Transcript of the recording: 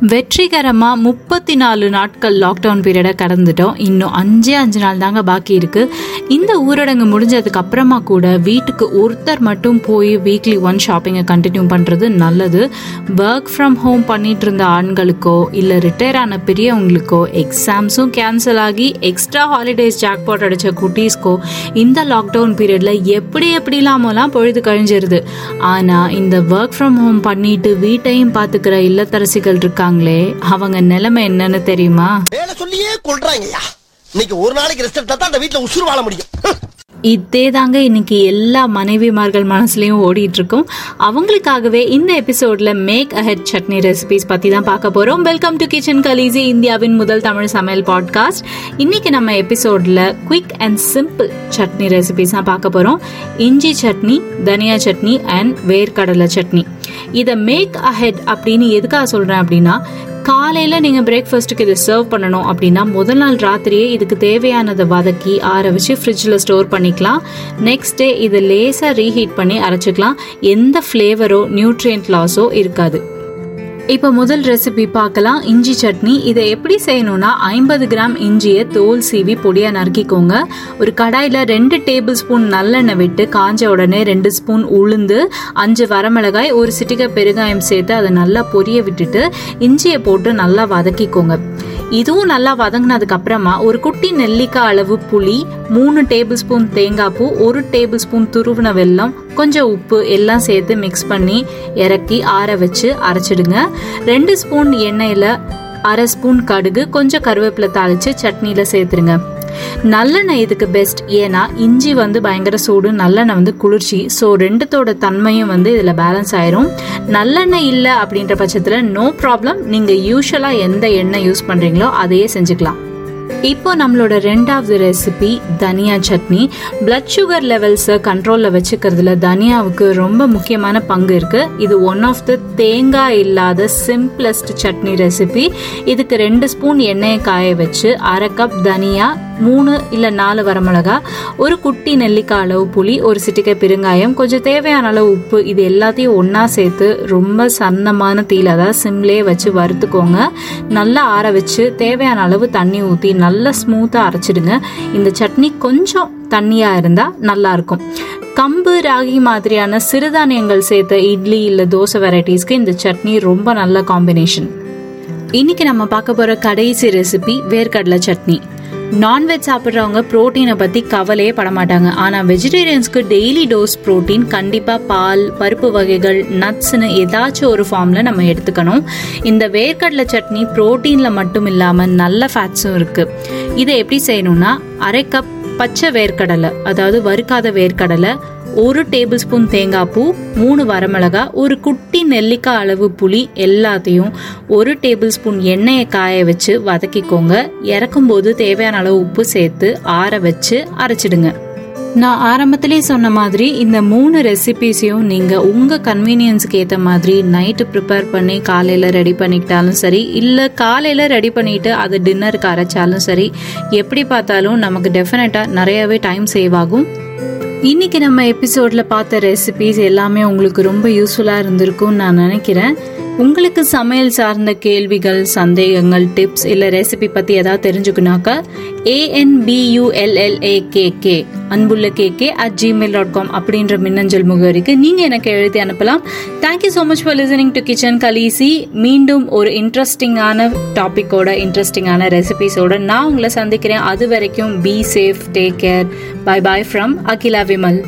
வெற்றிகரமாக முப்பத்தி நாலு நாட்கள் லாக்டவுன் பீரியடை கடந்துட்டோம். இன்னும் அஞ்சே அஞ்சு நாள் தாங்க பாக்கி இருக்கு. இந்த ஊரடங்கு முடிஞ்சதுக்கு அப்புறமா கூட வீட்டுக்கு ஒருத்தர் மட்டும் போய் வீக்லி ஒன் ஷாப்பிங்கை கண்டினியூ பண்ணுறது நல்லது. ஒர்க் ஃப்ரம் ஹோம் பண்ணிட்டு இருந்த ஆண்களுக்கோ இல்லை ரிட்டையர் ஆன பெரியவங்களுக்கோ எக்ஸாம்ஸும் கேன்சல் ஆகி எக்ஸ்ட்ரா ஹாலிடேஸ் ஜாக்பாட் அடித்த குட்டீஸ்க்கோ இந்த லாக்டவுன் பீரியடில் எப்படி எப்படி இல்லாமலாம் பொழுது கழிஞ்சிருது. ஆனால் இந்த ஒர்க் ஃப்ரம் ஹோம் பண்ணிட்டு வீட்டையும் பார்த்துக்கிற இல்லத்தரசிகள் இருக்காங்களே அவங்க நிலைமை என்னன்னு தெரியுமா? வேலை சொல்லியே கொள்றாங்கய்யா இன்னைக்கு ஒரு நாளைக்கு ரெஸ்ட் எடுத்தா தான் அந்த வீட்டுல உசுறு வாழ முடியும். இதே தாங்க இன்னைக்கு எல்லா மனைவிமார்கள் மனசுலயும் ஓடிட்டு இருக்கும் அவங்களுக்காகவே இந்த எபிசோட்ல மேக் அஹெட் சட்னி ரெசிபிஸ் பத்தி தான் பார்க்க போறோம். வெல்கம் டு கிச்சன் கலீசி இந்தியாவின் முதல் தமிழ் சமையல் பாட்காஸ்ட் இன்னைக்கு நம்ம எபிசோட்ல quick and simple chutney recipes தான் பார்க்க போறோம். இஞ்சி சட்னி தனியா சட்னி அண்ட் வேர்க்கடலை சட்னி. இதை மேக் அஹெட் அப்படின்னு எதுக்காக சொல்கிறேன் அப்படின்னா காலையில் நீங்கள் பிரேக்ஃபாஸ்ட்டுக்கு இதை சர்வ் பண்ணணும் அப்படின்னா முதல் நாள் ராத்திரியே இதுக்கு தேவையானதை வதக்கி ஆற வச்சு ஃப்ரிட்ஜில் ஸ்டோர் பண்ணிக்கலாம். நெக்ஸ்ட் டே இதை லேசாக ரீஹீட் பண்ணி அரைச்சிக்கலாம். எந்த ஃப்ளேவரோ நியூட்ரியன்ட் லாஸோ இருக்காது. இப்போ முதல் ரெசிபி பார்க்கலாம். இஞ்சி சட்னி. இதை எப்படி செய்யணும்னா ஐம்பது கிராம் இஞ்சியை தோல் சீவி பொடியாக நறுக்கிக்கோங்க. ஒரு கடாயில் ரெண்டு டேபிள் ஸ்பூன் நல்லெண்ணெய் விட்டு காஞ்ச உடனே ரெண்டு ஸ்பூன் உளுந்து அஞ்சு வரமிளகாய் ஒரு சிட்டிகை பெருங்காயம் சேர்த்து அதை நல்லா பொரிய விட்டுட்டு இஞ்சியை போட்டு நல்லா வதக்கிக்கோங்க. இதுவும் நல்லா வதங்கினதுக்கு அப்புறமா ஒரு குட்டி நெல்லிக்காய் அளவு புளி மூணு டேபிள் ஸ்பூன் தேங்காய் பூ ஒரு டேபிள் ஸ்பூன் துருவின வெல்லம் கொஞ்சம் உப்பு எல்லாம் சேர்த்து மிக்ஸ் பண்ணி இறக்கி ஆற வச்சு அரைச்சிடுங்க. ரெண்டு ஸ்பூன் எண்ணெயில் அரை ஸ்பூன் கடுகு கொஞ்சம் கருவேப்பிலை தாளிச்சு சட்னியில் சேர்த்துருங்க. நல்லெண்ணெய் இதுக்கு பெஸ்ட் ஏன்னா இஞ்சி வந்து பயங்கர சூடு நல்லெண்ணெய் வந்து குளிர்ச்சி. ஸோ ரெண்டுத்தோட தன்மையும் வந்து இதில் பேலன்ஸ் ஆயிரும். நல்லெண்ணெய் இல்லை அப்படின்ற பட்சத்தில் நோ ப்ராப்ளம் நீங்கள் யூஸ்வலாக எந்த எண்ணெய் யூஸ் பண்ணுறீங்களோ அதையே செஞ்சுக்கலாம். இப்போ நம்மளோட ரெண்டாவது ரெசிபி தனியா சட்னி. பிளட் சுகர் லெவல்ஸை கண்ட்ரோலில் வச்சுக்கிறதுல தனியாவுக்கு ரொம்ப முக்கியமான பங்கு இருக்கு. இது ஒன் ஆஃப் த தேங்காய் இல்லாத சிம்பிளஸ்ட் சட்னி ரெசிபி இதுக்கு ரெண்டு ஸ்பூன் எண்ணெயை காய வச்சு அரை கப் தனியா மூணு இல்லை நாலு வரமிளகா ஒரு குட்டி நெல்லிக்காய் அளவு புளி ஒரு சிட்டிக்கை பெருங்காயம் கொஞ்சம் தேவையான அளவு உப்பு இது எல்லாத்தையும் ஒன்றா சேர்த்து ரொம்ப சன்னமான தீல அதாவது சிம்லேயே வச்சு வறுத்துக்கோங்க. நல்லா ஆற வச்சு தேவையான அளவு தண்ணி ஊற்றி நல்லா ஸ்மூத்தாக அரைச்சிடுங்க. இந்த சட்னி கொஞ்சம் தண்ணியாக இருந்தால் நல்லாயிருக்கும் கம்பு ராகி மாதிரியான சிறுதானியங்கள் சேர்த்த இட்லி இல்லை தோசை வெரைட்டிஸ்க்கு இந்த சட்னி ரொம்ப நல்ல காம்பினேஷன் இன்னைக்கு நம்ம பார்க்க போகிற கடைசி ரெசிபி வேர்க்கடலை சட்னி. நான்வெஜ் சாப்பிட்றவங்க ப்ரோட்டீனை பற்றி கவலையே பட மாட்டாங்க ஆனால் வெஜிடேரியன்ஸ்க்கு டெய்லி டோஸ் ப்ரோட்டீன் கண்டிப்பாக பால் பருப்பு வகைகள் நட்ஸ்னு ஏதாச்சும் ஒரு ஃபார்மில் நம்ம எடுத்துக்கணும். இந்த வேர்க்கடலை சட்னி ப்ரோட்டீனில் மட்டும் இல்லாமல் நல்ல ஃபேட்ஸும் இருக்குது இதை எப்படி செய்யணும்னா அரை கப் பச்சை வேர்க்கடலை அதாவது வறுக்காத வேர்க்கடலை ஒரு டேபிள் ஸ்பூன் தேங்காய் பூ மூணு வரமிளகா ஒரு குட்டி நெல்லிக்காய் அளவு புளி எல்லாத்தையும் ஒரு டேபிள் ஸ்பூன் எண்ணெயை காய வச்சு வதக்கிக்கோங்க. இறக்கும்போது தேவையான அளவு உப்பு சேர்த்து ஆற வச்சு அரைச்சிடுங்க. நான் ஆரம்பத்திலே சொன்ன மாதிரி இந்த மூணு ரெசிபிஸையும் நீங்கள் உங்கள் கன்வீனியன்ஸுக்கு ஏற்ற மாதிரி நைட்டு ப்ரிப்பேர் பண்ணி காலையில் ரெடி பண்ணிக்கிட்டாலும் சரி இல்லை காலையில் ரெடி பண்ணிவிட்டு அது டின்னருக்கு அரைச்சாலும் சரி எப்படி பார்த்தாலும் நமக்கு டெஃபினட்டாக நிறையவே டைம் சேவ் ஆகும். இன்னைக்கு நம்ம எபிசோட்ல பார்த்த ரெசிபிஸ் எல்லாமே உங்களுக்கு ரொம்ப யூஸ்ஃபுல்லாக இருந்திருக்கும்னு நான் நினைக்கிறேன். உங்களுக்கு சமையல் சார்ந்த கேள்விகள் சந்தேகங்கள் டிப்ஸ் இல்லை ரெசிபி பற்றி ஏதாவது தெரிஞ்சுக்கணாக்கா ஏஎன்பியூஎல்எல்ஏகேகே அன்புள்ள KK at Gmail dot com அப்படின்ற மின்னஞ்சல் முகவரிக்கு நீங்கள் எனக்கு எழுதி அனுப்பலாம். Thank you so much for listening to kitchen Khaleesi மீண்டும் ஒரு இன்ட்ரெஸ்டிங்கான டாப்பிக்கோட இன்ட்ரெஸ்டிங்கான ரெசிபிஸோட நான் உங்களை சந்திக்கிறேன். அது வரைக்கும் be safe take care bye bye from Akila Vimal